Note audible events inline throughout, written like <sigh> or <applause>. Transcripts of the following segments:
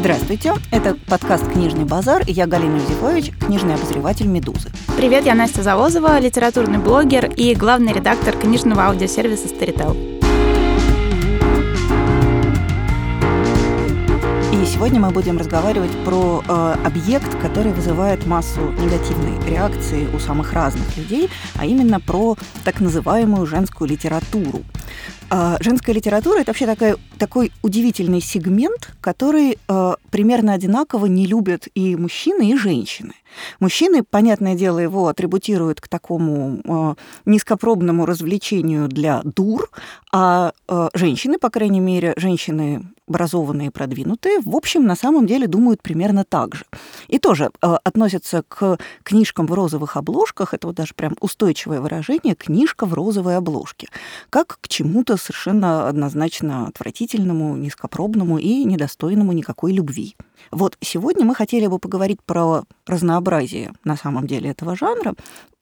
Здравствуйте, это подкаст «Книжный базар» и я Галина Юзефович, книжный обозреватель «Медузы». Привет, я Настя Завозова, литературный блогер и главный редактор книжного аудиосервиса Storytel. И сегодня мы будем разговаривать про э, объект, который вызывает массу негативной реакции у самых разных людей, а именно про так называемую женскую литературу. Э, женская литература это вообще такая, такой удивительный сегмент, который э, примерно одинаково не любят и мужчины, и женщины. Мужчины, понятное дело, его атрибутируют к такому э, низкопробному развлечению для дур, а э, женщины, по крайней мере, женщины образованные продвинутые, в общем, на самом деле думают примерно так же. И тоже э, относятся к книжкам в розовых обложках, это вот даже прям устойчивое выражение, книжка в розовой обложке, как к чему-то совершенно однозначно отвратительному, низкопробному и недостойному никакой любви. Вот сегодня мы хотели бы поговорить про разнообразие на самом деле этого жанра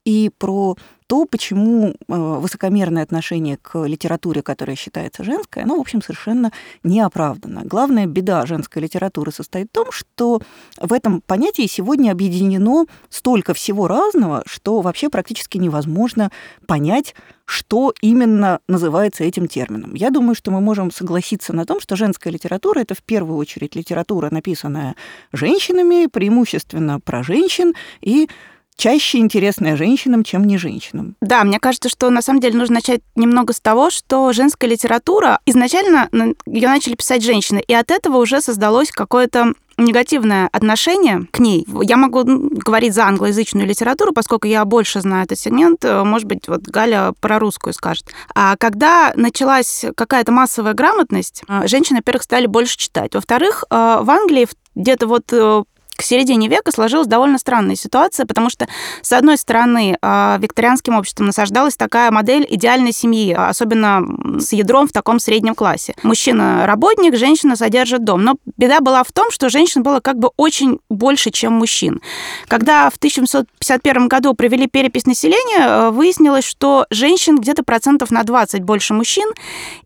и про то, почему э, высокомерное отношение к литературе, которая считается женской, оно, в общем, совершенно неоправданно. Главная беда женской литературы состоит в том, что в этом понятии сегодня объединено столько всего разного, что вообще практически невозможно понять, что именно называется этим термином. Я думаю, что мы можем согласиться на том, что женская литература – это в первую очередь литература, написанная женщинами, преимущественно про женщин, и чаще интересная женщинам, чем не женщинам. Да, мне кажется, что на самом деле нужно начать немного с того, что женская литература изначально ее начали писать женщины, и от этого уже создалось какое-то негативное отношение к ней. Я могу говорить за англоязычную литературу, поскольку я больше знаю этот сегмент. Может быть, вот Галя про русскую скажет. А когда началась какая-то массовая грамотность, женщины, во-первых, стали больше читать. Во-вторых, э, в Англии где-то вот э, к середине века сложилась довольно странная ситуация, потому что, с одной стороны, а, викторианским обществом насаждалась такая модель идеальной семьи, особенно с ядром в таком среднем классе. Мужчина работник, женщина содержит дом. Но беда была в том, что женщин было как бы очень больше, чем мужчин. Когда в 1751 году провели перепись населения, э, выяснилось, что женщин где-то процентов на 20 больше мужчин,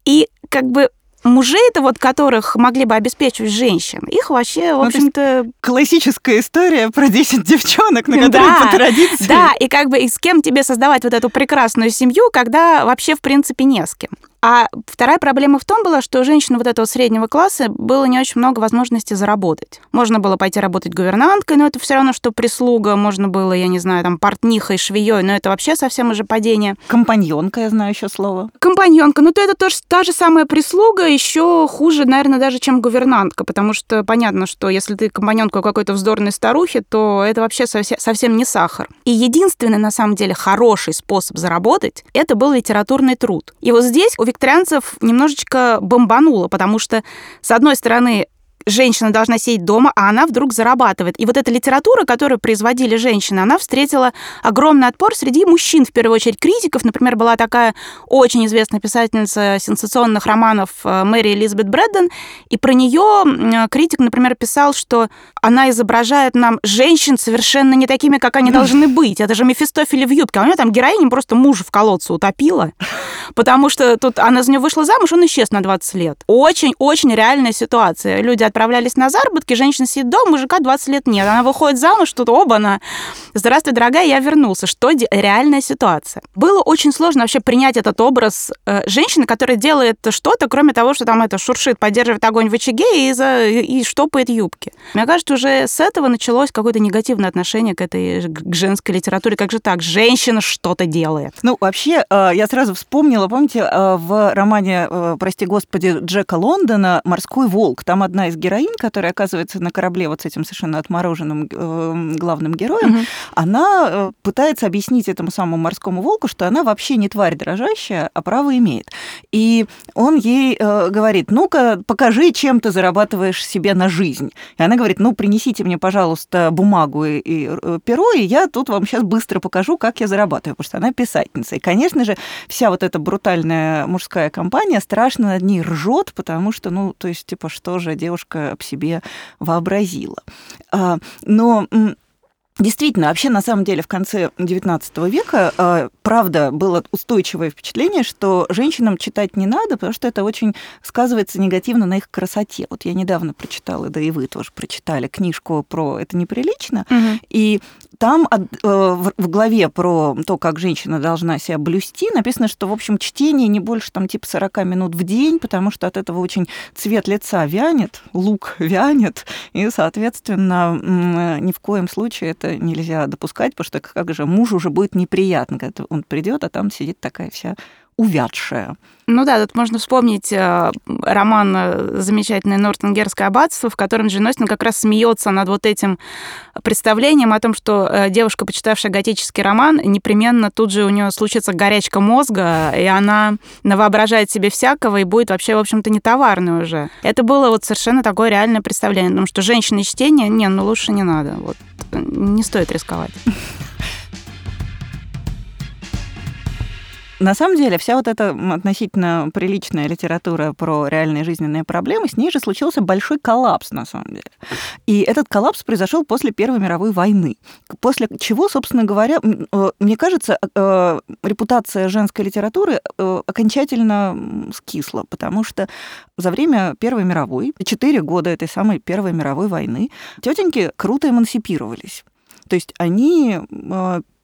и как бы мужей-то вот, которых могли бы обеспечивать женщин, их вообще, в ну, общем-то... Классическая история про 10 девчонок, на которые да, по традиции... Да, и как бы и с кем тебе создавать вот эту прекрасную семью, когда вообще, в принципе, не с кем. А вторая проблема в том была, что у женщин вот этого среднего класса было не очень много возможностей заработать. Можно было пойти работать гувернанткой, но это все равно, что прислуга. Можно было, я не знаю, там, портнихой, швеей, но это вообще совсем уже падение. Компаньонка, я знаю еще слово. Компаньонка, ну то это тоже та же самая прислуга, еще хуже, наверное, даже, чем гувернантка, потому что понятно, что если ты компаньонка у какой-то вздорной старухи, то это вообще совсем, совсем не сахар. И единственный, на самом деле, хороший способ заработать, это был литературный труд. И вот здесь у викторианцев немножечко бомбануло, потому что, с одной стороны, женщина должна сидеть дома, а она вдруг зарабатывает. И вот эта литература, которую производили женщины, она встретила огромный отпор среди мужчин, в первую очередь критиков. Например, была такая очень известная писательница сенсационных романов э, Мэри Элизабет Брэдден, и про нее критик, например, писал, что она изображает нам женщин совершенно не такими, как они должны <laughs> быть. Это же Мефистофели в юбке. А у нее там героиня просто мужа в колодце утопила, <laughs> потому что тут она за нее вышла замуж, он исчез на 20 лет. Очень-очень реальная ситуация. Люди отправлялись на заработки, женщина сидит дома, мужика 20 лет нет. Она выходит замуж, тут оба она. Здравствуй, дорогая, я вернулся. Что реальная ситуация? Было очень сложно вообще принять этот образ э, женщины, которая делает что-то, кроме того, что там это шуршит, поддерживает огонь в очаге и, за, и штопает юбки. Мне кажется, уже с этого началось какое-то негативное отношение к этой к женской литературе. Как же так? Женщина что-то делает. Ну, вообще, э, я сразу вспомнила, помните, э, в романе, прости господи, Джека Лондона «Морской волк», там одна из героинь, которая оказывается на корабле вот с этим совершенно отмороженным э, главным героем, угу. она э, пытается объяснить этому самому морскому волку, что она вообще не тварь дрожащая, а право имеет. И он ей э, говорит, ну-ка, покажи, чем ты зарабатываешь себе на жизнь. И она говорит, ну, принесите мне, пожалуйста, бумагу и, и перо, и я тут вам сейчас быстро покажу, как я зарабатываю, потому что она писательница. И, конечно же, вся вот эта брутальная мужская компания страшно над ней ржет, потому что, ну, то есть, типа, что же девушка об себе вообразила. А, но Действительно, вообще на самом деле в конце XIX века, э, правда, было устойчивое впечатление, что женщинам читать не надо, потому что это очень сказывается негативно на их красоте. Вот я недавно прочитала, да и вы тоже прочитали книжку про «Это неприлично», угу. и там э, в главе про то, как женщина должна себя блюсти, написано, что, в общем, чтение не больше там типа 40 минут в день, потому что от этого очень цвет лица вянет, лук вянет, и, соответственно, ни в коем случае это нельзя допускать, потому что как же мужу уже будет неприятно, когда он придет, а там сидит такая вся увядшая. Ну да, тут можно вспомнить э, роман э, замечательный «Нортенгерское аббатство», в котором Джин Остин как раз смеется над вот этим представлением о том, что э, девушка, почитавшая готический роман, непременно тут же у нее случится горячка мозга, и она навоображает себе всякого и будет вообще, в общем-то, не товарной уже. Это было вот совершенно такое реальное представление, потому что женщины чтение, не, ну лучше не надо, вот не стоит рисковать. На самом деле, вся вот эта относительно приличная литература про реальные жизненные проблемы, с ней же случился большой коллапс, на самом деле. И этот коллапс произошел после Первой мировой войны. После чего, собственно говоря, э, мне кажется, э, репутация женской литературы э, окончательно скисла, потому что за время Первой мировой, четыре года этой самой Первой мировой войны, тетеньки круто эмансипировались. То есть они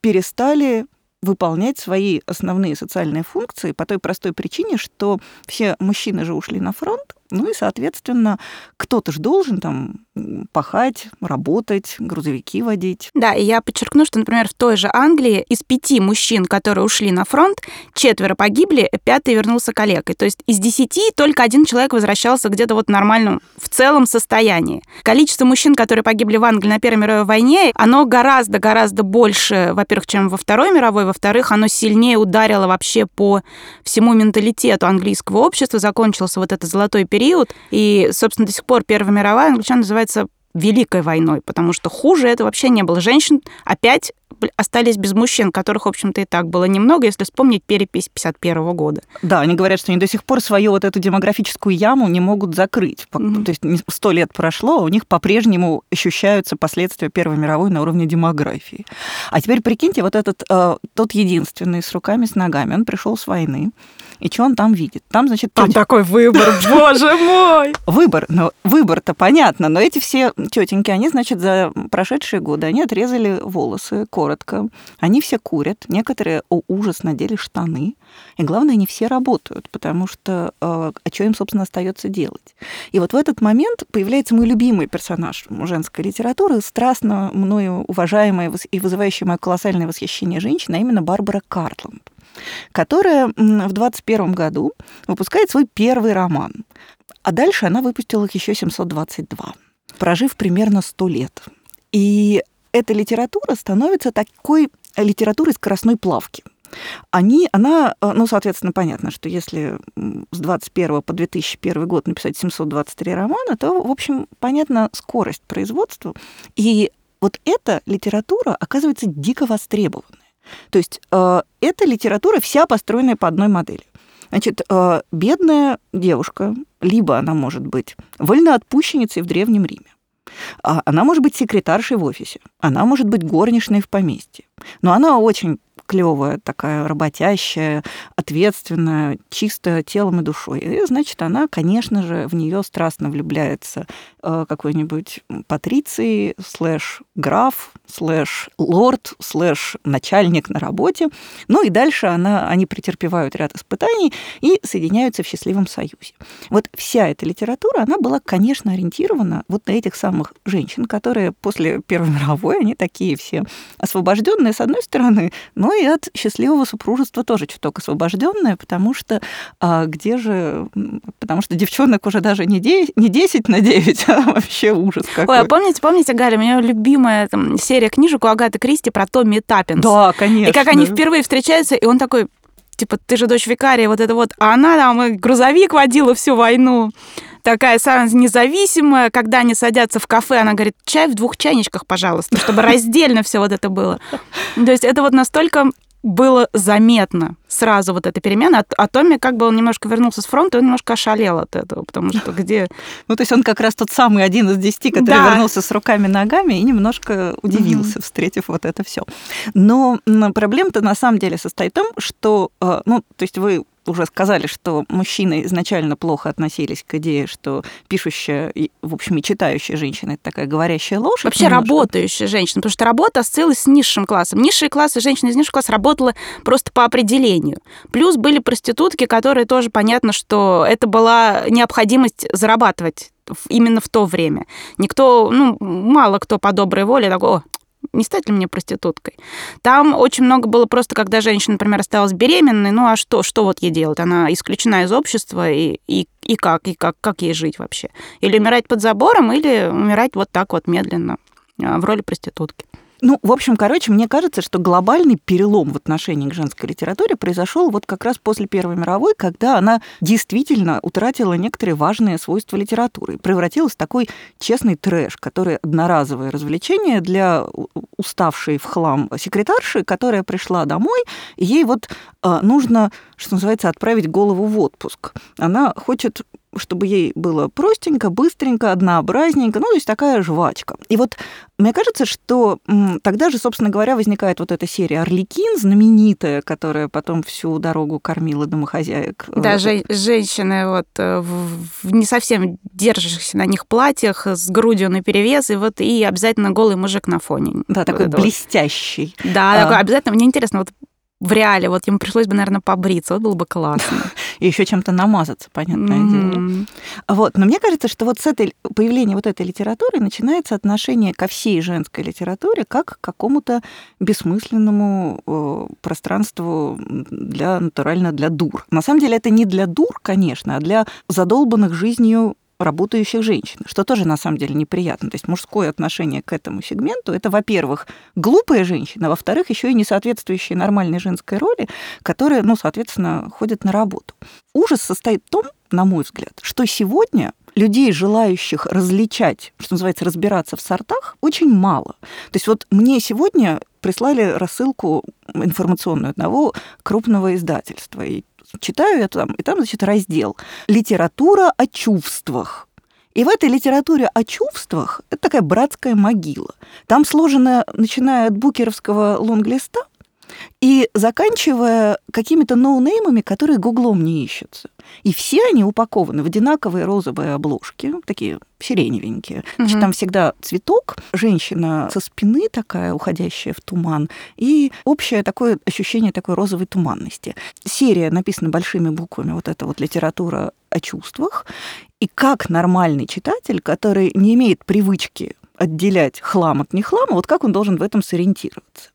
перестали выполнять свои основные социальные функции по той простой причине, что все мужчины же ушли на фронт, ну и, соответственно, кто-то же должен там пахать, работать, грузовики водить. Да, и я подчеркну, что, например, в той же Англии из пяти мужчин, которые ушли на фронт, четверо погибли, пятый вернулся коллегой. То есть из десяти только один человек возвращался где-то вот в нормальном, в целом состоянии. Количество мужчин, которые погибли в Англии на Первой мировой войне, оно гораздо-гораздо больше, во-первых, чем во Второй мировой, во-вторых, оно сильнее ударило вообще по всему менталитету английского общества. Закончился вот этот золотой период. И, собственно, до сих пор Первая мировая англичан называется Великой войной, потому что хуже это вообще не было. Женщин опять остались без мужчин, которых, в общем-то, и так было немного, если вспомнить перепись 51 года. Да, они говорят, что они до сих пор свою вот эту демографическую яму не могут закрыть. Mm-hmm. То есть сто лет прошло, а у них по-прежнему ощущаются последствия Первой мировой на уровне демографии. А теперь прикиньте, вот этот э, тот единственный с руками, с ногами, он пришел с войны, и что он там видит? Там, значит, там тетя... такой выбор, <laughs> боже мой! Выбор, ну, выбор-то понятно, но эти все тетеньки, они, значит, за прошедшие годы, они отрезали волосы коротко, они все курят, некоторые, о ужас, надели штаны, и главное, они все работают, потому что э, а что им, собственно, остается делать? И вот в этот момент появляется мой любимый персонаж женской литературы, страстно мною уважаемая и вызывающая мое колоссальное восхищение женщина, а именно Барбара Картланд которая в 21 году выпускает свой первый роман. А дальше она выпустила их еще 722, прожив примерно 100 лет. И эта литература становится такой литературой скоростной плавки. Они, она, э, ну, соответственно, понятно, что если с 21 по 2001 год написать 723 романа, то, в общем, понятна скорость производства. И вот эта литература оказывается дико востребована. То есть э, эта литература вся построенная по одной модели. Значит, э, бедная девушка, либо она может быть вольноотпущенницей в Древнем Риме, а она может быть секретаршей в офисе, она может быть горничной в поместье, но она очень клевая, такая работящая, ответственная, чистая телом и душой. И, значит, она, конечно же, в нее страстно влюбляется какой-нибудь патриций, слэш граф, слэш лорд, слэш начальник на работе. Ну и дальше она, они претерпевают ряд испытаний и соединяются в счастливом союзе. Вот вся эта литература, она была, конечно, ориентирована вот на этих самых женщин, которые после Первой мировой, они такие все освобожденные, с одной стороны, но и от счастливого супружества тоже чуток освобожденная, потому что а где же... Потому что девчонок уже даже не 10, не 10 на 9, а <laughs> вообще ужас какой. Ой, а помните, помните, Галя, у меня любимая там, серия книжек у Агаты Кристи про Томми Таппинс. Да, конечно. И как они впервые встречаются, и он такой, типа, ты же дочь викария, вот это вот. А она там грузовик водила всю войну такая самая независимая, когда они садятся в кафе, она говорит, чай в двух чайничках, пожалуйста, чтобы <laughs> раздельно все вот это было. То есть это вот настолько было заметно сразу вот эта перемена. А, а Томми, как бы он немножко вернулся с фронта, он немножко ошалел от этого, потому что где... <laughs> Ну, то есть он как раз тот самый один из десяти, который да. вернулся с руками-ногами и немножко удивился, mm-hmm. встретив вот это все. Но проблема-то на самом деле состоит в том, что, э, ну, то есть вы уже сказали, что мужчины изначально плохо относились к идее, что пишущая, в общем, и читающая женщина – это такая говорящая ложь. Вообще немножко. работающая женщина, потому что работа ассоциировалась с низшим классом. Низшие классы женщины из низшего класса работала просто по определению. Плюс были проститутки, которые тоже понятно, что это была необходимость зарабатывать именно в то время. Никто, ну, мало кто по доброй воле такой, не стать ли мне проституткой? Там очень много было просто, когда женщина, например, осталась беременной, ну а что, что вот ей делать? Она исключена из общества, и, и, и как, и как, как ей жить вообще? Или умирать под забором, или умирать вот так вот медленно а, в роли проститутки. Ну, в общем, короче, мне кажется, что глобальный перелом в отношении к женской литературе произошел вот как раз после Первой мировой, когда она действительно утратила некоторые важные свойства литературы превратилась в такой честный трэш, который одноразовое развлечение для уставшей в хлам секретарши, которая пришла домой, и ей вот нужно, что называется, отправить голову в отпуск. Она хочет чтобы ей было простенько, быстренько, однообразненько, ну, то есть такая жвачка. И вот мне кажется, что тогда же, собственно говоря, возникает вот эта серия «Орликин», знаменитая, которая потом всю дорогу кормила домохозяек. Да, же, женщины вот э, в, в не совсем держащихся на них платьях с грудью на перевес, и вот и обязательно голый мужик на фоне. Да, такой вот блестящий. Да, а... такой обязательно. Мне интересно, вот в реале, вот ему пришлось бы, наверное, побриться, вот было бы классно. <laughs> И еще чем-то намазаться, понятное mm-hmm. дело. Вот. Но мне кажется, что вот с этой появления вот этой литературы начинается отношение ко всей женской литературе как к какому-то бессмысленному э, пространству для натурально для дур. На самом деле это не для дур, конечно, а для задолбанных жизнью работающих женщин, что тоже на самом деле неприятно. То есть мужское отношение к этому сегменту это, во-первых, глупая женщина, а во-вторых, еще и не соответствующая нормальной женской роли, которая, ну, соответственно, ходит на работу. Ужас состоит в том, на мой взгляд, что сегодня людей, желающих различать, что называется, разбираться в сортах, очень мало. То есть вот мне сегодня прислали рассылку информационную одного крупного издательства. И читаю я там, и там, значит, раздел «Литература о чувствах». И в этой литературе о чувствах это такая братская могила. Там сложено, начиная от букеровского лонглиста и заканчивая какими-то ноунеймами, которые гуглом не ищутся. И все они упакованы в одинаковые розовые обложки, такие сиреневенькие. Значит, угу. там всегда цветок, женщина со спины такая, уходящая в туман, и общее такое ощущение такой розовой туманности. Серия написана большими буквами, вот эта вот литература о чувствах. И как нормальный читатель, который не имеет привычки отделять хлам от нехлама, вот как он должен в этом сориентироваться?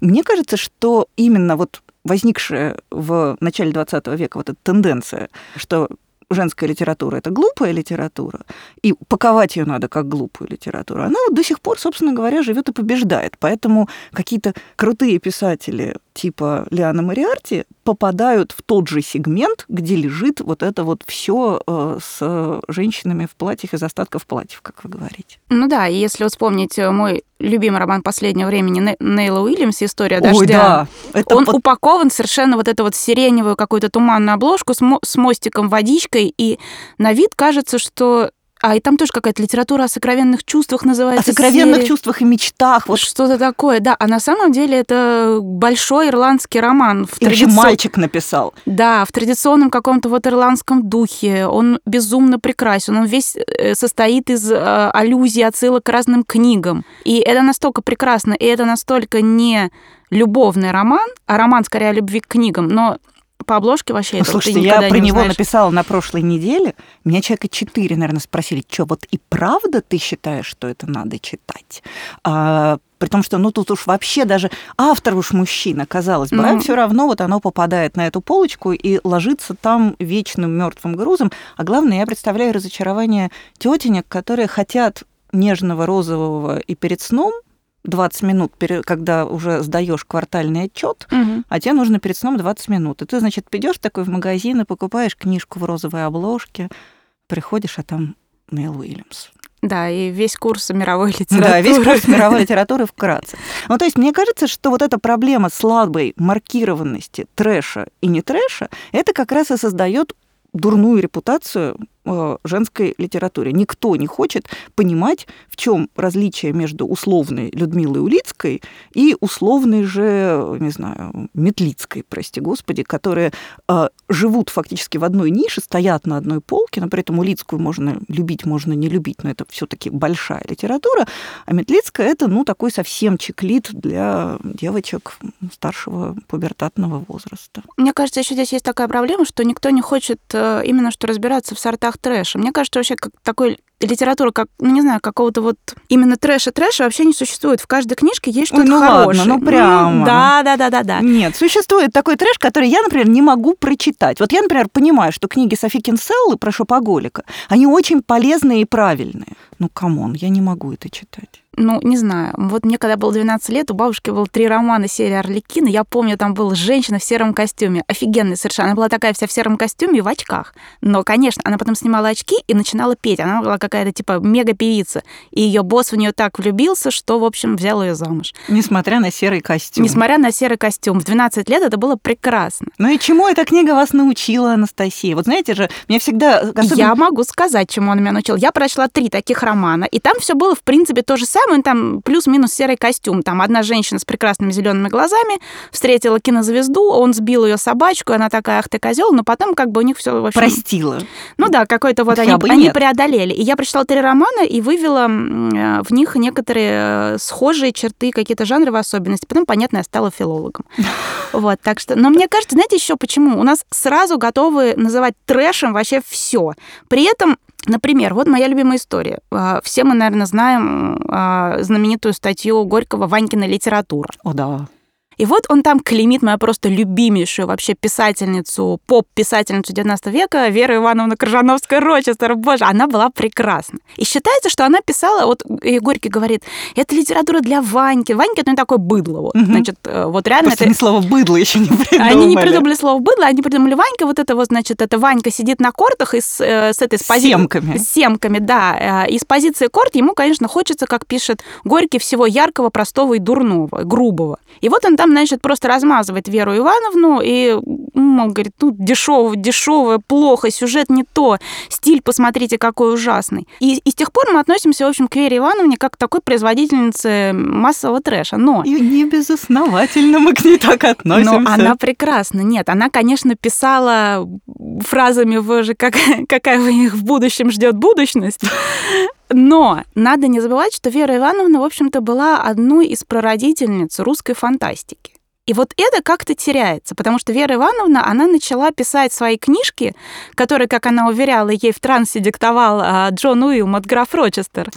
Мне кажется, что именно вот возникшая в начале 20 века вот эта тенденция, что женская литература это глупая литература, и паковать ее надо как глупую литературу, она вот до сих пор, собственно говоря, живет и побеждает. Поэтому какие-то крутые писатели типа Лиана Мариарти попадают в тот же сегмент, где лежит вот это вот все э, с женщинами в платьях из остатков платьев, как вы говорите. Ну да, и если вспомнить э, мой любимый роман последнего времени Нейла Уильямс «История дождя», Ой, да. Это он под... упакован совершенно вот эту вот сиреневую какую-то туманную обложку с, мо- с мостиком водичкой, и на вид кажется, что а и там тоже какая-то литература о сокровенных чувствах называется. О сокровенных серия. чувствах и мечтах. Вот что-то такое, да. А на самом деле это большой ирландский роман. В и традицион... мальчик написал. Да, в традиционном каком-то вот ирландском духе. Он безумно прекрасен. Он весь э, состоит из э, аллюзий, отсылок к разным книгам. И это настолько прекрасно, и это настолько не любовный роман, а роман скорее о любви к книгам, но по обложке вообще ну, это Слушайте, я про него узнаешь. написала на прошлой неделе. Меня человека четыре, наверное, спросили, что вот и правда ты считаешь, что это надо читать? А, при том, что ну тут уж вообще даже автор уж мужчина, казалось бы, mm-hmm. а все равно вот оно попадает на эту полочку и ложится там вечным мертвым грузом. А главное, я представляю разочарование тетенек, которые хотят нежного розового и перед сном, 20 минут, когда уже сдаешь квартальный отчет, угу. а тебе нужно перед сном 20 минут. И ты, значит, пойдешь такой в магазин и покупаешь книжку в розовой обложке, приходишь, а там Нейл Уильямс. Да, и весь курс мировой литературы. <laughs> Да, весь курс мировой <laughs> литературы вкратце. Ну, то есть мне кажется, что вот эта проблема слабой маркированности трэша и не трэша, это как раз и создает дурную репутацию женской литературе. Никто не хочет понимать, в чем различие между условной Людмилой Улицкой и условной же, не знаю, Метлицкой, прости господи, которые э, живут фактически в одной нише, стоят на одной полке, но при этом Улицкую можно любить, можно не любить, но это все-таки большая литература, а Метлицкая это, ну, такой совсем чеклит для девочек старшего пубертатного возраста. Мне кажется, еще здесь есть такая проблема, что никто не хочет э, именно что разбираться в сортах трэша. Мне кажется, вообще как такой литература, как, ну, не знаю, какого-то вот именно трэша-трэша вообще не существует. В каждой книжке есть что-то ну, хорошее. Ладно, ну, прямо. да, да, да, да, да. Нет, существует такой трэш, который я, например, не могу прочитать. Вот я, например, понимаю, что книги Софи Кинселлы про шопоголика, они очень полезные и правильные. Ну, come on, я не могу это читать ну, не знаю. Вот мне, когда было 12 лет, у бабушки было три романа серии «Орликина». Я помню, там была женщина в сером костюме. Офигенная совершенно. Она была такая вся в сером костюме и в очках. Но, конечно, она потом снимала очки и начинала петь. Она была какая-то, типа, мега-певица. И ее босс в нее так влюбился, что, в общем, взял ее замуж. Несмотря на серый костюм. Несмотря на серый костюм. В 12 лет это было прекрасно. Ну и чему эта книга вас научила, Анастасия? Вот знаете же, мне всегда... Особенно... Я могу сказать, чему она меня научила. Я прочла три таких романа, и там все было, в принципе, то же самое там плюс-минус серый костюм. Там одна женщина с прекрасными зелеными глазами встретила кинозвезду, он сбил ее собачку, она такая, ах ты козел, но потом как бы у них все вообще Простила. Ну да, какой-то вот они, они преодолели. И я прочитала три романа и вывела э, в них некоторые э, схожие черты, какие-то жанровые особенности. Потом, понятно, я стала филологом. <laughs> Вот, так что... Но мне кажется, знаете еще почему? У нас сразу готовы называть трэшем вообще все. При этом Например, вот моя любимая история. А, все мы, наверное, знаем знаменитую статью Горького «Ванькина литература». О, да. И вот он там клеймит мою просто любимейшую вообще писательницу, поп-писательницу 19 века, Вера Ивановна Крыжановская-Рочестер. Боже, она была прекрасна. И считается, что она писала, вот и Горький говорит, это литература для Ваньки. Ваньки это не такое быдло. Вот. Угу. Значит, э, вот реально Просто это... слово «быдло» еще не придумали. Они не придумали слово «быдло», они придумали Ванька. Вот это вот, значит, это Ванька сидит на кортах и с, э, с этой... С, пози... семками. С семками, да. Э, и с позиции корт ему, конечно, хочется, как пишет Горький, всего яркого, простого и дурного, грубого. И вот он там там, значит, просто размазывает Веру Ивановну и, мол, говорит, ну, дешево, дешевое, плохо, сюжет не то, стиль, посмотрите, какой ужасный. И, и с тех пор мы относимся, в общем, к Вере Ивановне как к такой производительнице массового трэша. Но... И не безосновательно мы к ней так относимся. Но она прекрасна. Нет, она, конечно, писала фразами вы же, как, какая вы их в будущем ждет будущность. Но надо не забывать, что Вера Ивановна, в общем-то, была одной из прародительниц русской фантастики. И вот это как-то теряется, потому что Вера Ивановна, она начала писать свои книжки, которые, как она уверяла, ей в трансе диктовал а, Джон Уилмот, граф Рочестер.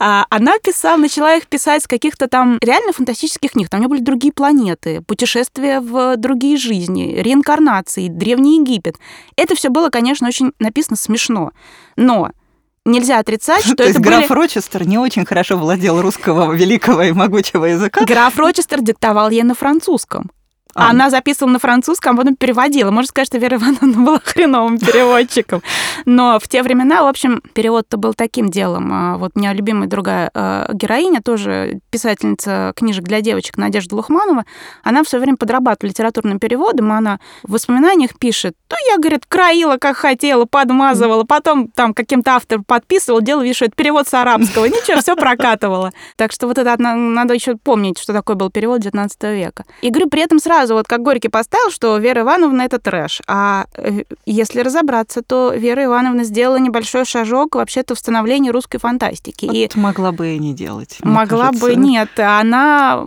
А, она писала, начала их писать с каких-то там реально фантастических книг. Там у нее были другие планеты, путешествия в другие жизни, реинкарнации, Древний Египет. Это все было, конечно, очень написано смешно. Но нельзя отрицать, что То это есть были... граф Рочестер не очень хорошо владел русского великого и могучего языка? Граф Рочестер диктовал ей на французском. А. Она записывала на французском, а потом переводила. Можно сказать, что Вера Ивановна была <laughs> хреновым переводчиком. Но в те времена, в общем, перевод-то был таким делом. А вот у меня любимая другая а, героиня, тоже писательница книжек для девочек Надежда Лухманова, она все время подрабатывала литературным переводом, она в воспоминаниях пишет, ну, я, говорит, краила, как хотела, подмазывала, потом там каким-то автором подписывал, делал, видишь, это перевод с арабского, ничего, все прокатывала. Так что вот это надо еще помнить, что такое был перевод 19 века. И говорю, при этом сразу сразу, вот как Горький поставил, что Вера Ивановна — это трэш. А э, если разобраться, то Вера Ивановна сделала небольшой шажок вообще-то в становлении русской фантастики. Вот и могла бы и не делать. Могла кажется. бы, нет. Она...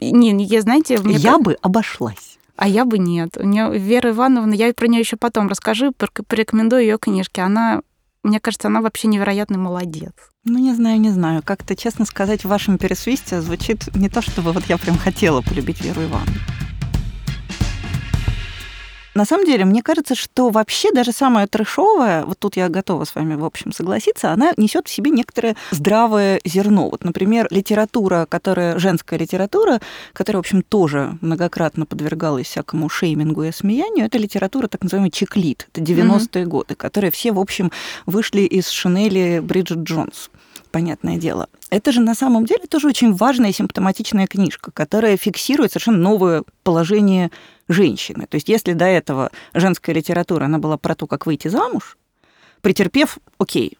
Не, я, знаете... Мне я как... бы обошлась. А я бы нет. У нее Вера Ивановна, я про нее еще потом расскажу, порекомендую ее книжки. Она, мне кажется, она вообще невероятный молодец. Ну, не знаю, не знаю. Как-то, честно сказать, в вашем пересвисте звучит не то, чтобы вот я прям хотела полюбить Веру Ивановну. На самом деле, мне кажется, что вообще даже самая трэшовая, вот тут я готова с вами, в общем, согласиться, она несет в себе некоторое здравое зерно. Вот, например, литература, которая женская литература, которая, в общем, тоже многократно подвергалась всякому шеймингу и осмеянию, это литература так называемый чеклит, это 90-е mm-hmm. годы, которые все, в общем, вышли из Шинели Бриджит Джонс понятное дело. Это же на самом деле тоже очень важная симптоматичная книжка, которая фиксирует совершенно новое положение женщины. То есть если до этого женская литература, она была про то, как выйти замуж, претерпев, окей,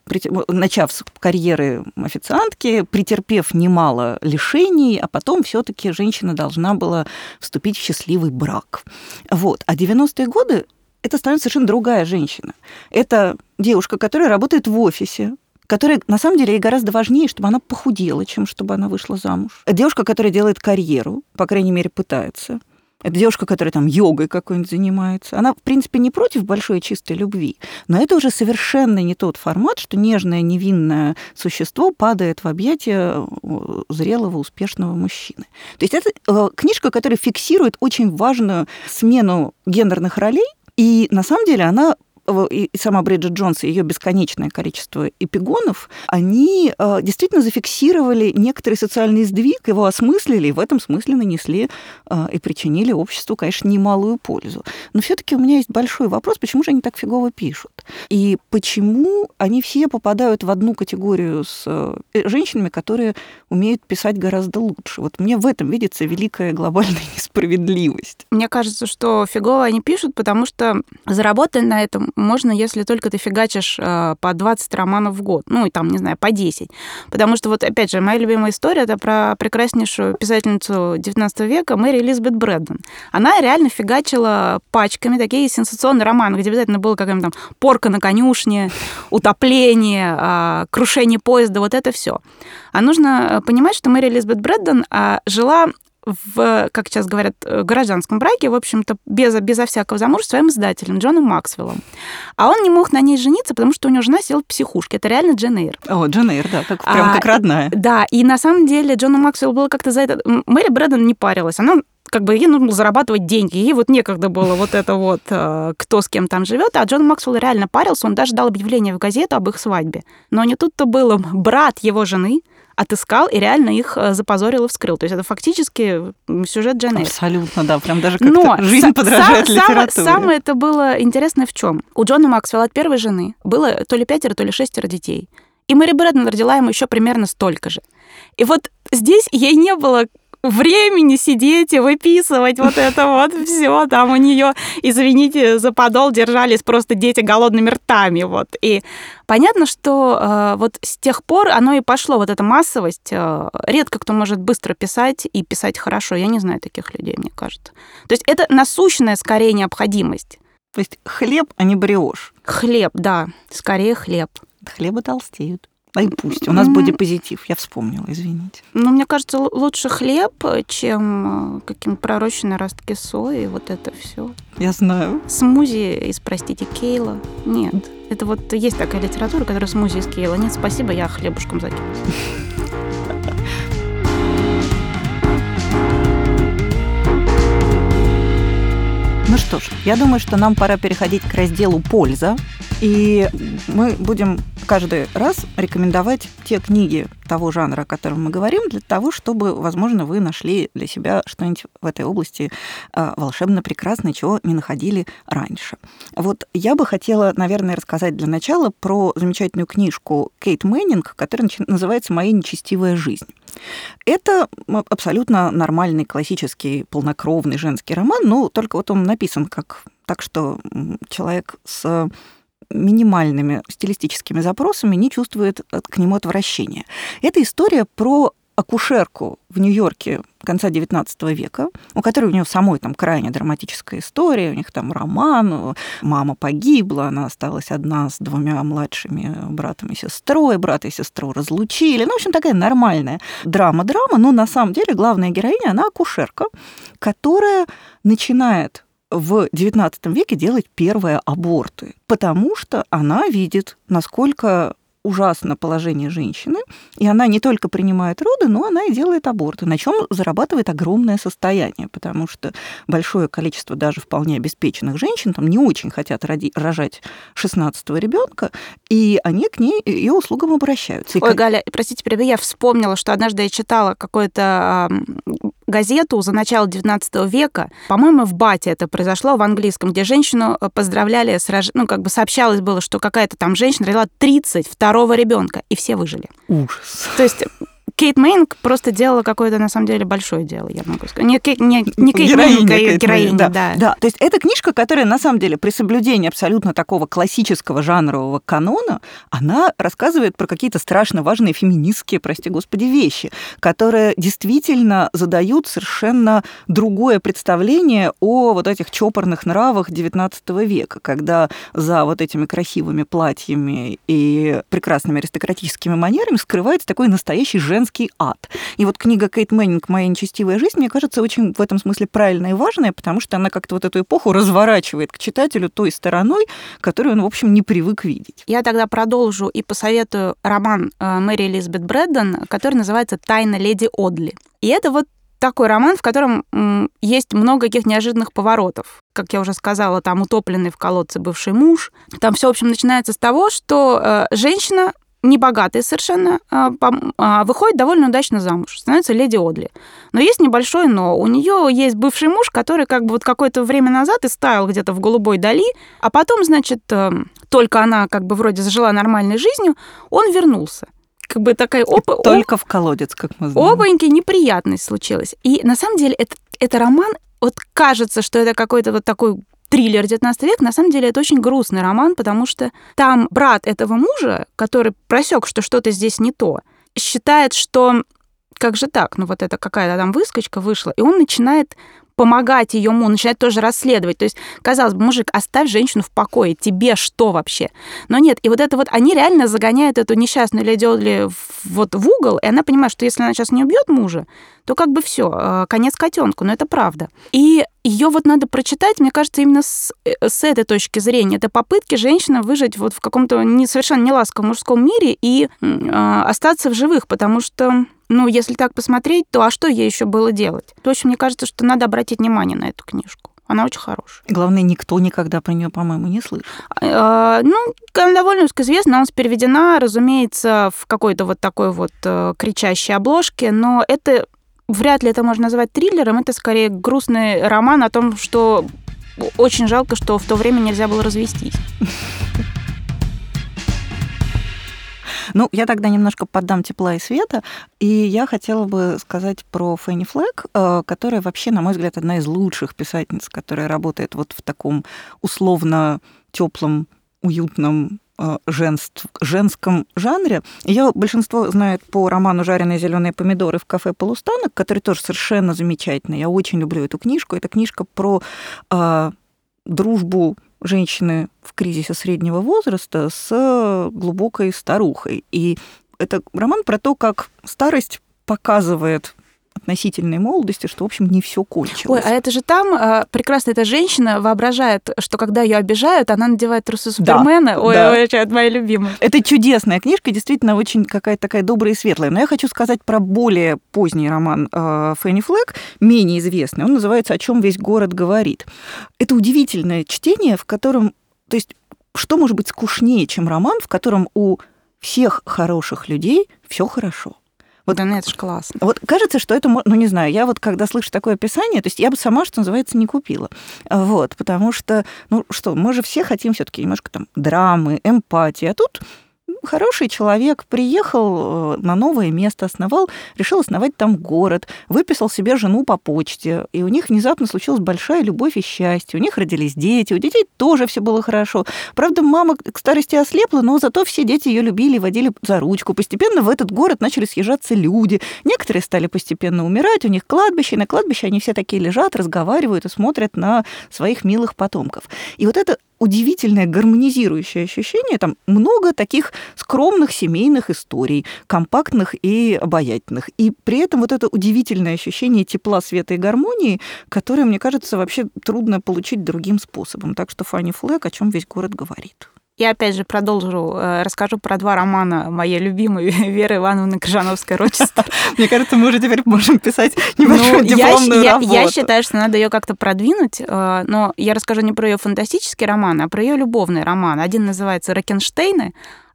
начав с карьеры официантки, претерпев немало лишений, а потом все-таки женщина должна была вступить в счастливый брак. Вот. А 90-е годы это становится совершенно другая женщина. Это девушка, которая работает в офисе, которая, на самом деле, ей гораздо важнее, чтобы она похудела, чем чтобы она вышла замуж. Девушка, которая делает карьеру, по крайней мере, пытается – это девушка, которая там йогой какой-нибудь занимается. Она, в принципе, не против большой чистой любви, но это уже совершенно не тот формат, что нежное, невинное существо падает в объятия э, зрелого, успешного мужчины. То есть это э, книжка, которая фиксирует очень важную смену гендерных ролей, и на самом деле она и сама Бриджит Джонс и ее бесконечное количество эпигонов, они э, действительно зафиксировали некоторый социальный сдвиг, его осмыслили, и в этом смысле нанесли э, и причинили обществу, конечно, немалую пользу. Но все-таки у меня есть большой вопрос, почему же они так фигово пишут? И почему они все попадают в одну категорию с э, женщинами, которые умеют писать гораздо лучше? Вот мне в этом видится великая глобальная <laughs> несправедливость. Мне кажется, что фигово они пишут, потому что заработать на этом можно, если только ты фигачишь э, по 20 романов в год, ну и там, не знаю, по 10. Потому что вот, опять же, моя любимая история это про прекраснейшую писательницу 19 века Мэри Элизабет Брэддон. Она реально фигачила пачками такие сенсационные романы, где обязательно было какая-нибудь там порка на конюшне, утопление, э, крушение поезда, вот это все. А нужно э, понимать, что Мэри Элизабет Брэддон э, жила в, как сейчас говорят, э, гражданском браке, в общем-то, без, безо всякого замужества, своим издателем Джоном Максвеллом. А он не мог на ней жениться, потому что у него жена села в психушке. Это реально Джен Эйр. О, Джен Эйр, да, как, прям а, как родная. Да, и на самом деле Джону Максвеллу было как-то за это... Мэри Брэддон не парилась. Она как бы ей нужно было зарабатывать деньги. Ей вот некогда было вот это вот, э, кто с кем там живет. А Джон Максвелл реально парился, он даже дал объявление в газету об их свадьбе. Но не тут-то было. Брат его жены отыскал и реально их э, запозорил и вскрыл. То есть это фактически сюжет Джен Эйр. Абсолютно, да. Прям даже как-то Но <laughs> жизнь подражает сам, литературе. Самое, самое это было интересное в чем? У Джона Максвелла от первой жены было то ли пятеро, то ли шестеро детей. И Мэри Брэдман родила ему еще примерно столько же. И вот здесь ей не было времени сидеть и выписывать вот это вот все. Там у нее, извините, за подол держались просто дети голодными ртами. Вот. И понятно, что э, вот с тех пор оно и пошло, вот эта массовость. Э, редко кто может быстро писать и писать хорошо. Я не знаю таких людей, мне кажется. То есть это насущная скорее необходимость. То есть хлеб, а не бриошь. Хлеб, да, скорее хлеб. Хлеба толстеют. Да и пусть. У нас будет позитив. Я вспомнила, извините. Ну, мне кажется, лучше хлеб, чем э, какие-нибудь пророщенные ростки сои, вот это все. Я знаю. Смузи из, простите, кейла. Нет. Это вот есть такая литература, которая смузи из кейла. Нет, спасибо, я хлебушком закинусь. <laughs> Ну что ж, я думаю, что нам пора переходить к разделу «Польза». И мы будем каждый раз рекомендовать те книги того жанра, о котором мы говорим, для того, чтобы, возможно, вы нашли для себя что-нибудь в этой области а, волшебно прекрасное, чего не находили раньше. Вот я бы хотела, наверное, рассказать для начала про замечательную книжку Кейт Мэннинг, которая называется «Моя нечестивая жизнь». Это абсолютно нормальный, классический, полнокровный женский роман, но только вот он написан как так, что человек с минимальными стилистическими запросами не чувствует э, к нему отвращения. Это история про акушерку в Нью-Йорке конца XIX века, у которой у нее самой там крайне драматическая история, у них там роман, мама погибла, она осталась одна с двумя младшими братом и сестрой, брата и сестру разлучили. Ну, в общем, такая нормальная драма-драма, но на самом деле главная героиня, она акушерка, которая начинает в XIX веке делать первые аборты, потому что она видит, насколько ужасно положение женщины, и она не только принимает роды, но она и делает аборты, на чем зарабатывает огромное состояние, потому что большое количество даже вполне обеспеченных женщин там не очень хотят роди- рожать 16-го ребенка, и они к ней ее услугам обращаются. Ой, Галя, простите, я вспомнила, что однажды я читала какое-то газету за начало 19 века. По-моему, в Бате это произошло, в английском, где женщину э, поздравляли с рож... Ну, как бы сообщалось было, что какая-то там женщина родила 32 ребенка, и все выжили. Ужас. То есть Кейт Мейнг просто делала какое-то, на самом деле, большое дело, я могу сказать. Не, Кейт, не, не Кейт героиня, Мейнг, а Кейт героиня, да. да. Да, то есть это книжка, которая, на самом деле, при соблюдении абсолютно такого классического жанрового канона, она рассказывает про какие-то страшно важные феминистские, прости господи, вещи, которые действительно задают совершенно другое представление о вот этих чопорных нравах XIX века, когда за вот этими красивыми платьями и прекрасными аристократическими манерами скрывается такой настоящий женский женский ад. И вот книга Кейт Мэннинг «Моя нечестивая жизнь», мне кажется, очень в этом смысле правильная и важная, потому что она как-то вот эту эпоху разворачивает к читателю той стороной, которую он, в общем, не привык видеть. Я тогда продолжу и посоветую роман э, Мэри Элизабет Брэддон, который называется «Тайна леди Одли». И это вот такой роман, в котором есть много каких неожиданных поворотов. Как я уже сказала, там утопленный в колодце бывший муж. Там все, в общем, начинается с того, что э, женщина небогатая совершенно, а, а, выходит довольно удачно замуж, становится леди Одли. Но есть небольшое но. У нее есть бывший муж, который как бы вот какое-то время назад и ставил где-то в голубой дали, а потом, значит, э, только она как бы вроде зажила нормальной жизнью, он вернулся как бы такая опа... Только в колодец, как мы знаем. Опаньки, неприятность случилась. И на самом деле это, это роман, вот кажется, что это какой-то вот такой триллер 19 век, на самом деле это очень грустный роман, потому что там брат этого мужа, который просек, что что-то здесь не то, считает, что как же так, ну вот это какая-то там выскочка вышла, и он начинает помогать ее ему, начинает тоже расследовать. То есть, казалось бы, мужик, оставь женщину в покое, тебе что вообще? Но нет, и вот это вот, они реально загоняют эту несчастную леди Одли вот в угол, и она понимает, что если она сейчас не убьет мужа, то как бы все, э, конец котенку, но это правда. И ее вот надо прочитать, мне кажется, именно с, э, с этой точки зрения. Это попытки женщины выжить вот в каком-то не, совершенно неласковом мужском мире и э, остаться в живых, потому что ну, если так посмотреть, то а что ей еще было делать? В общем, мне кажется, что надо обратить внимание на эту книжку. Она очень хорошая. Главное, никто никогда про нее, по-моему, не слышал. А, ну, она довольно известна. Она переведена, разумеется, в какой-то вот такой вот э, кричащей обложке, но это вряд ли это можно назвать триллером. Это скорее грустный роман о том, что очень жалко, что в то время нельзя было развестись. <laughs> Ну, я тогда немножко поддам тепла и света, и я хотела бы сказать про Фенни Флэк, э, которая вообще, на мой взгляд, одна из лучших писательниц, которая работает вот в таком условно теплом, уютном э, женств, женском жанре. Ее большинство знает по роману «Жареные зеленые помидоры в кафе «Полустанок», который тоже совершенно замечательный. Я очень люблю эту книжку. Это книжка про э, дружбу женщины в кризисе среднего возраста с глубокой старухой. И это роман про то, как старость показывает относительной молодости, что, в общем, не все кончилось. Ой, а это же там э, прекрасно эта женщина воображает, что когда ее обижают, она надевает трусы Супермена. Да, ой, да. ой, это моя любимая. Это чудесная книжка, действительно очень какая-то такая добрая и светлая. Но я хочу сказать про более поздний роман э, Фенни Флэк, менее известный. Он называется «О чем весь город говорит». Это удивительное чтение, в котором... То есть что может быть скучнее, чем роман, в котором у всех хороших людей все хорошо? Вот, ну это же классно. Вот кажется, что это, ну не знаю, я вот когда слышу такое описание, то есть я бы сама, что называется, не купила. Вот, потому что, ну что, мы же все хотим все таки немножко там драмы, эмпатии, а тут хороший человек, приехал э, на новое место, основал, решил основать там город, выписал себе жену по почте, и у них внезапно случилась большая любовь и счастье. У них родились дети, у детей тоже все было хорошо. Правда, мама к старости ослепла, но зато все дети ее любили и водили за ручку. Постепенно в этот город начали съезжаться люди. Некоторые стали постепенно умирать, у них кладбище, и на кладбище они все такие лежат, разговаривают и смотрят на своих милых потомков. И вот это удивительное гармонизирующее ощущение. Там много таких скромных семейных историй, компактных и обаятельных. И при этом вот это удивительное ощущение тепла, света и гармонии, которое, мне кажется, вообще трудно получить другим способом. Так что Фанни Флэк, о чем весь город говорит. Я опять же продолжу, э, расскажу про два романа моей любимой <laughs> Веры Ивановны Крыжановской-Рочестер. <laughs> Мне кажется, мы уже теперь можем писать небольшую ну, дипломную работу. Я считаю, что надо ее как-то продвинуть, э, но я расскажу не про ее фантастический роман, а про ее любовный роман. Один называется «Рокенштейны»,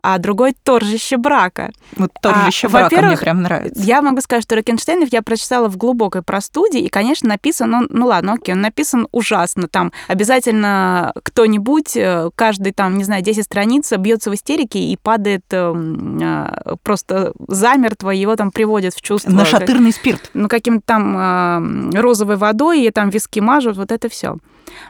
а другой «Торжище брака». Вот «Торжище а, брака» мне прям нравится. Я могу сказать, что Рокенштейнов я прочитала в глубокой простуде, и, конечно, написан он, ну ладно, окей, он написан ужасно. Там обязательно кто-нибудь, э, каждый там, не знаю, 10 страниц бьется в истерике и падает эм, э, просто замертво, его там приводят в чувство. На шатырный спирт. Ну, каким-то там э, розовой водой, и там виски мажут, вот это все.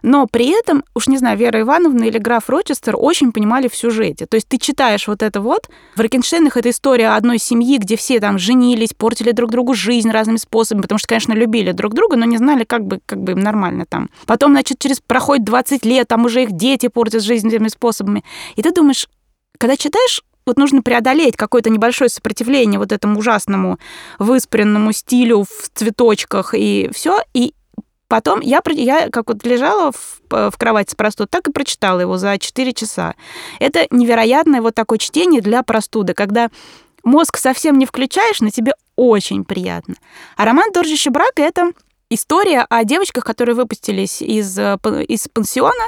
Но при этом, уж не знаю, Вера Ивановна или граф Рочестер очень понимали в сюжете. То есть ты читаешь вот это вот, в Рокенштейнах это история одной семьи, где все там женились, портили друг другу жизнь разными способами, потому что, конечно, любили друг друга, но не знали, как бы, как бы им нормально там. Потом, значит, через проходит 20 лет, там уже их дети портят жизнь этими способами. И ты думаешь, когда читаешь, вот нужно преодолеть какое-то небольшое сопротивление вот этому ужасному выспренному стилю в цветочках и все, и Потом я, я как вот лежала в, в кровати с простудой, так и прочитала его за 4 часа. Это невероятное вот такое чтение для простуды, когда мозг совсем не включаешь, но тебе очень приятно. А роман «Торжище брака» — это история о девочках, которые выпустились из, э, из пансиона,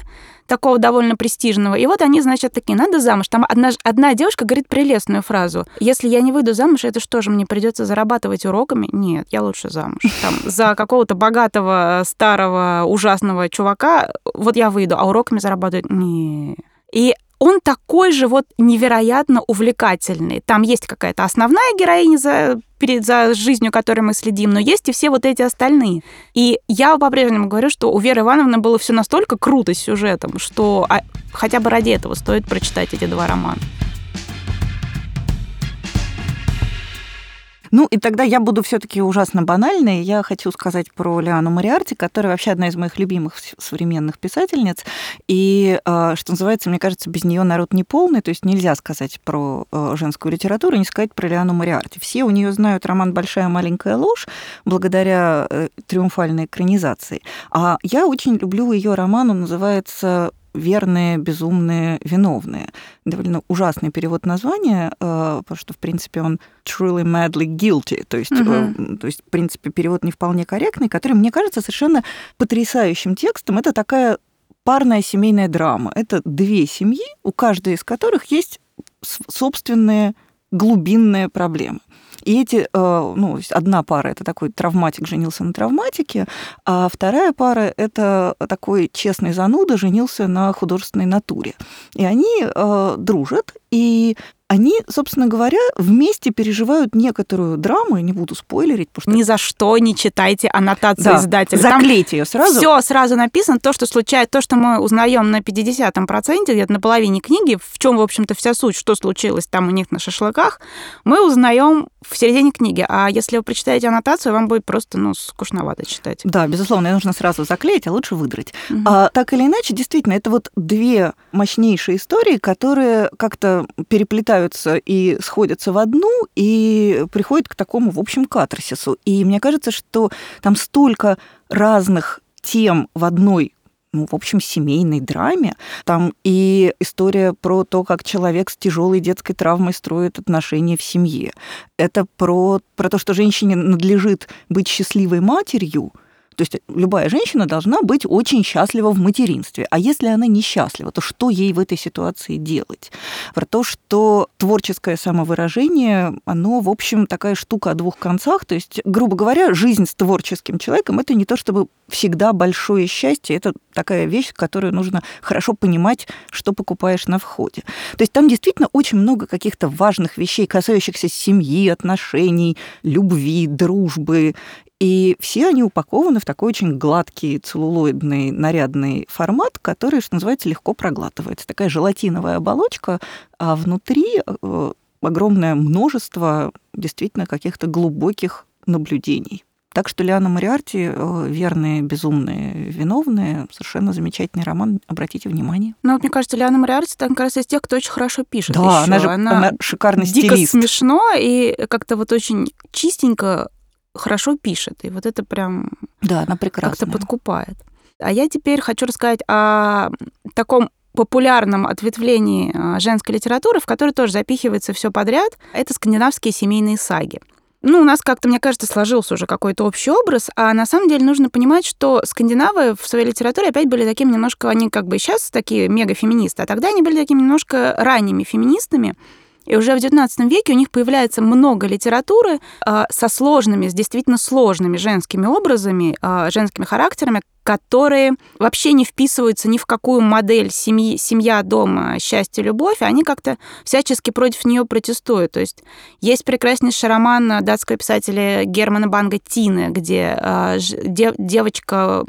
такого довольно престижного. И вот они, значит, такие, надо замуж. Там одна, одна девушка говорит прелестную фразу. Если я не выйду замуж, это что же, мне придется зарабатывать уроками? Нет, я лучше замуж. Там, за какого-то богатого, старого, ужасного чувака вот я выйду, а уроками зарабатывать? Нет. И он такой же вот невероятно увлекательный. Там есть какая-то основная героиня за, перед, за жизнью, которой мы следим, но есть и все вот эти остальные. И я по-прежнему говорю, что у Веры Ивановны было все настолько круто с сюжетом, что а, хотя бы ради этого стоит прочитать эти два романа. Ну, и тогда я буду все-таки ужасно банальной. Я хочу сказать про Лиану Мариарти, которая вообще одна из моих любимых современных писательниц. И, а, что называется, мне кажется, без нее народ не полный. То есть нельзя сказать про а, женскую литературу не сказать про Лиану Мариарти. Все у нее знают роман «Большая маленькая ложь» благодаря э, триумфальной экранизации. А я очень люблю ее роман, он называется верные, безумные, виновные. Довольно ужасный перевод названия, э, потому что, в принципе, он truly madly guilty, то есть, угу. то есть, в принципе, перевод не вполне корректный, который, мне кажется, совершенно потрясающим текстом. Это такая парная семейная драма. Это две семьи, у каждой из которых есть собственные глубинные проблемы. И эти, э, ну, одна пара это такой травматик женился на травматике, а вторая пара это такой честный зануда женился на художественной натуре. И они э, дружат, и они, собственно говоря, вместе переживают некоторую драму, я не буду спойлерить, потому что... Ни за что не читайте аннотацию да, издателя. Заклейте ее сразу. Все сразу написано, то, что случается, то, что мы узнаем на 50-м проценте, где-то на половине книги, в чем, в общем-то, вся суть, что случилось там у них на шашлыках, мы узнаем в середине книги. А если вы прочитаете аннотацию, вам будет просто, ну, скучновато читать. Да, безусловно, ее нужно сразу заклеить, а лучше выдрать. Угу. А, так или иначе, действительно, это вот две мощнейшие истории, которые как-то переплетают переплетаются и сходятся в одну, и приходят к такому, в общем, катарсису. И мне кажется, что там столько разных тем в одной ну, в общем, семейной драме. Там и история про то, как человек с тяжелой детской травмой строит отношения в семье. Это про, про то, что женщине надлежит быть счастливой матерью, то есть любая женщина должна быть очень счастлива в материнстве. А если она несчастлива, то что ей в этой ситуации делать? Про то, что творческое самовыражение, оно, в общем, такая штука о двух концах. То есть, грубо говоря, жизнь с творческим человеком – это не то чтобы всегда большое счастье, это такая вещь, которую нужно хорошо понимать, что покупаешь на входе. То есть там действительно очень много каких-то важных вещей, касающихся семьи, отношений, любви, дружбы и все они упакованы в такой очень гладкий, целлулоидный, нарядный формат, который, что называется, легко проглатывается. Такая желатиновая оболочка, а внутри э, огромное множество действительно каких-то глубоких наблюдений. Так что Лиана Мариарти э, «Верные, безумные, виновные» совершенно замечательный роман, обратите внимание. Ну, вот, мне кажется, Лиана Мариарти там как раз из тех, кто очень хорошо пишет Да, ещё. она же она, она шикарный дико стилист. смешно и как-то вот очень чистенько хорошо пишет. И вот это прям да, она прекрасная. как-то подкупает. А я теперь хочу рассказать о таком популярном ответвлении а, женской литературы, в которой тоже запихивается все подряд. Это скандинавские семейные саги. Ну, у нас как-то, мне кажется, сложился уже какой-то общий образ, а на самом деле нужно понимать, что скандинавы в своей литературе опять были такими немножко, они как бы сейчас такие мегафеминисты, а тогда они были такими немножко ранними феминистами, И уже в XIX веке у них появляется много литературы э, со сложными, с действительно сложными женскими образами, э, женскими характерами, которые вообще не вписываются ни в какую модель семьи, семья, дома, счастье, любовь, они как-то всячески против нее протестуют. То есть есть прекраснейший роман датского писателя Германа Банга «Тины», где э, девочка,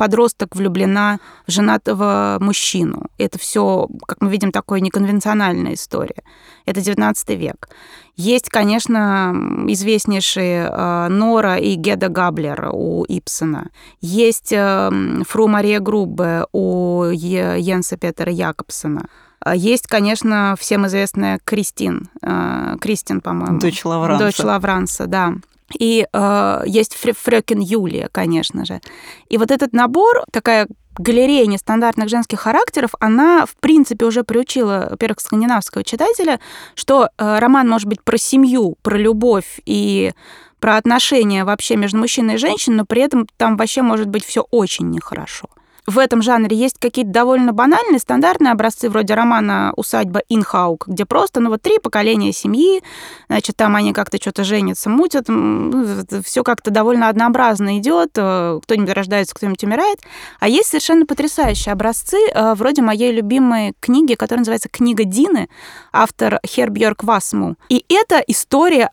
подросток влюблена в женатого мужчину. Это все, как мы видим, такая неконвенциональная история. Это 19 век. Есть, конечно, известнейшие э, Нора и Геда Габлер у Ипсона. Есть э, Фру Мария Грубе у Йенса Петера Якобсона. А есть, конечно, всем известная Кристин. Э, Кристин, по-моему. Дочь Лавранса. Дочь Лавранса, да. И э, есть Фрёкин Юлия, конечно же. И вот этот набор, такая галерея нестандартных женских характеров, она, в принципе, уже приучила, во-первых, скандинавского читателя, что э, роман может быть про семью, про любовь и про отношения вообще между мужчиной и женщиной, но при этом там вообще может быть все очень нехорошо в этом жанре есть какие-то довольно банальные, стандартные образцы, вроде романа «Усадьба Инхаук», где просто, ну вот, три поколения семьи, значит, там они как-то что-то женятся, мутят, ну, все как-то довольно однообразно идет, э, кто-нибудь рождается, кто-нибудь умирает. А есть совершенно потрясающие образцы, э, вроде моей любимой книги, которая называется «Книга Дины», автор Хербьерк Васму. И это история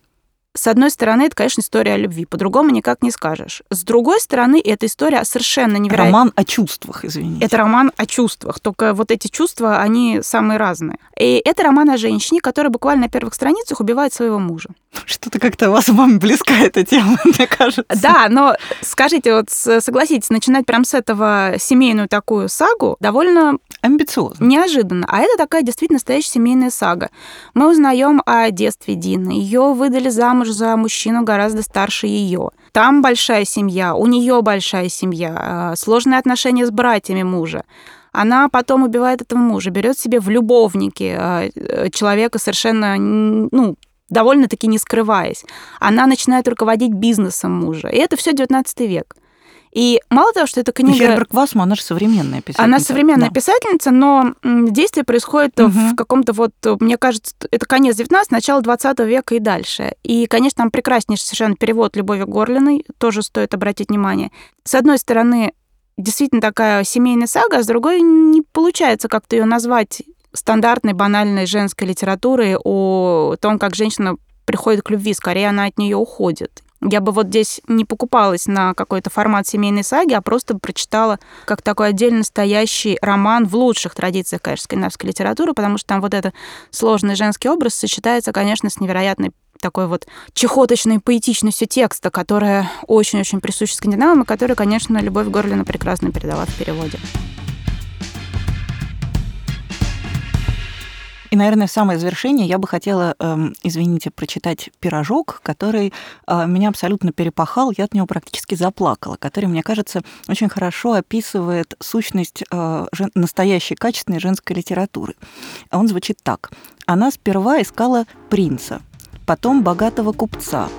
с одной стороны, это, конечно, история о любви, по-другому никак не скажешь. С другой стороны, это история совершенно невероятная. Роман о чувствах, извините. Это роман о чувствах, только вот эти чувства, они самые разные. И это роман о женщине, которая буквально на первых страницах убивает своего мужа. Что-то как-то вас вам близка эта тема, <laughs> мне кажется. Да, но скажите, вот согласитесь, начинать прям с этого семейную такую сагу довольно амбициозно. Неожиданно. А это такая действительно настоящая семейная сага. Мы узнаем о детстве Дины. Ее выдали замуж за мужчину гораздо старше ее. Там большая семья, у нее большая семья, а, сложные отношения с братьями мужа. Она потом убивает этого мужа, берет себе в любовники а, э, человека совершенно, ну, довольно-таки не скрываясь. Она начинает руководить бизнесом мужа. И это все 19 век. И мало того, что эта книга... Херберг Васма, она же современная писательница. Она современная да. писательница, но действие происходит угу. в каком-то вот, мне кажется, это конец 19 начало 20 века и дальше. И, конечно, там прекраснейший совершенно перевод Любови Горлиной, тоже стоит обратить внимание. С одной стороны, действительно такая семейная сага, а с другой не получается как-то ее назвать стандартной, банальной женской литературой о том, как женщина приходит к любви, скорее она от нее уходит. Я бы вот здесь не покупалась на какой-то формат семейной саги, а просто прочитала как такой отдельно стоящий роман в лучших традициях, конечно, скандинавской литературы, потому что там вот этот сложный женский образ сочетается, конечно, с невероятной такой вот чехоточной поэтичностью текста, которая очень-очень присуща скандинавам, и которая, конечно, Любовь Горлина прекрасно передала в переводе. И, наверное, в самое завершение я бы хотела, э, извините, прочитать пирожок, который э, меня абсолютно перепахал, я от него практически заплакала, который, мне кажется, очень хорошо описывает сущность э, настоящей качественной женской литературы. Он звучит так. Она сперва искала принца, потом богатого купца,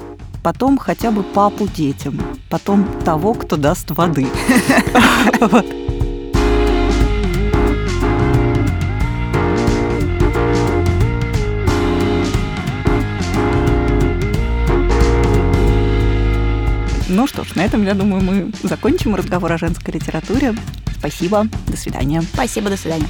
потом хотя бы папу детям, потом того, кто даст воды. <laughs> Ну что ж, на этом, я думаю, мы закончим разговор о женской литературе. Спасибо, до свидания. Спасибо, до свидания.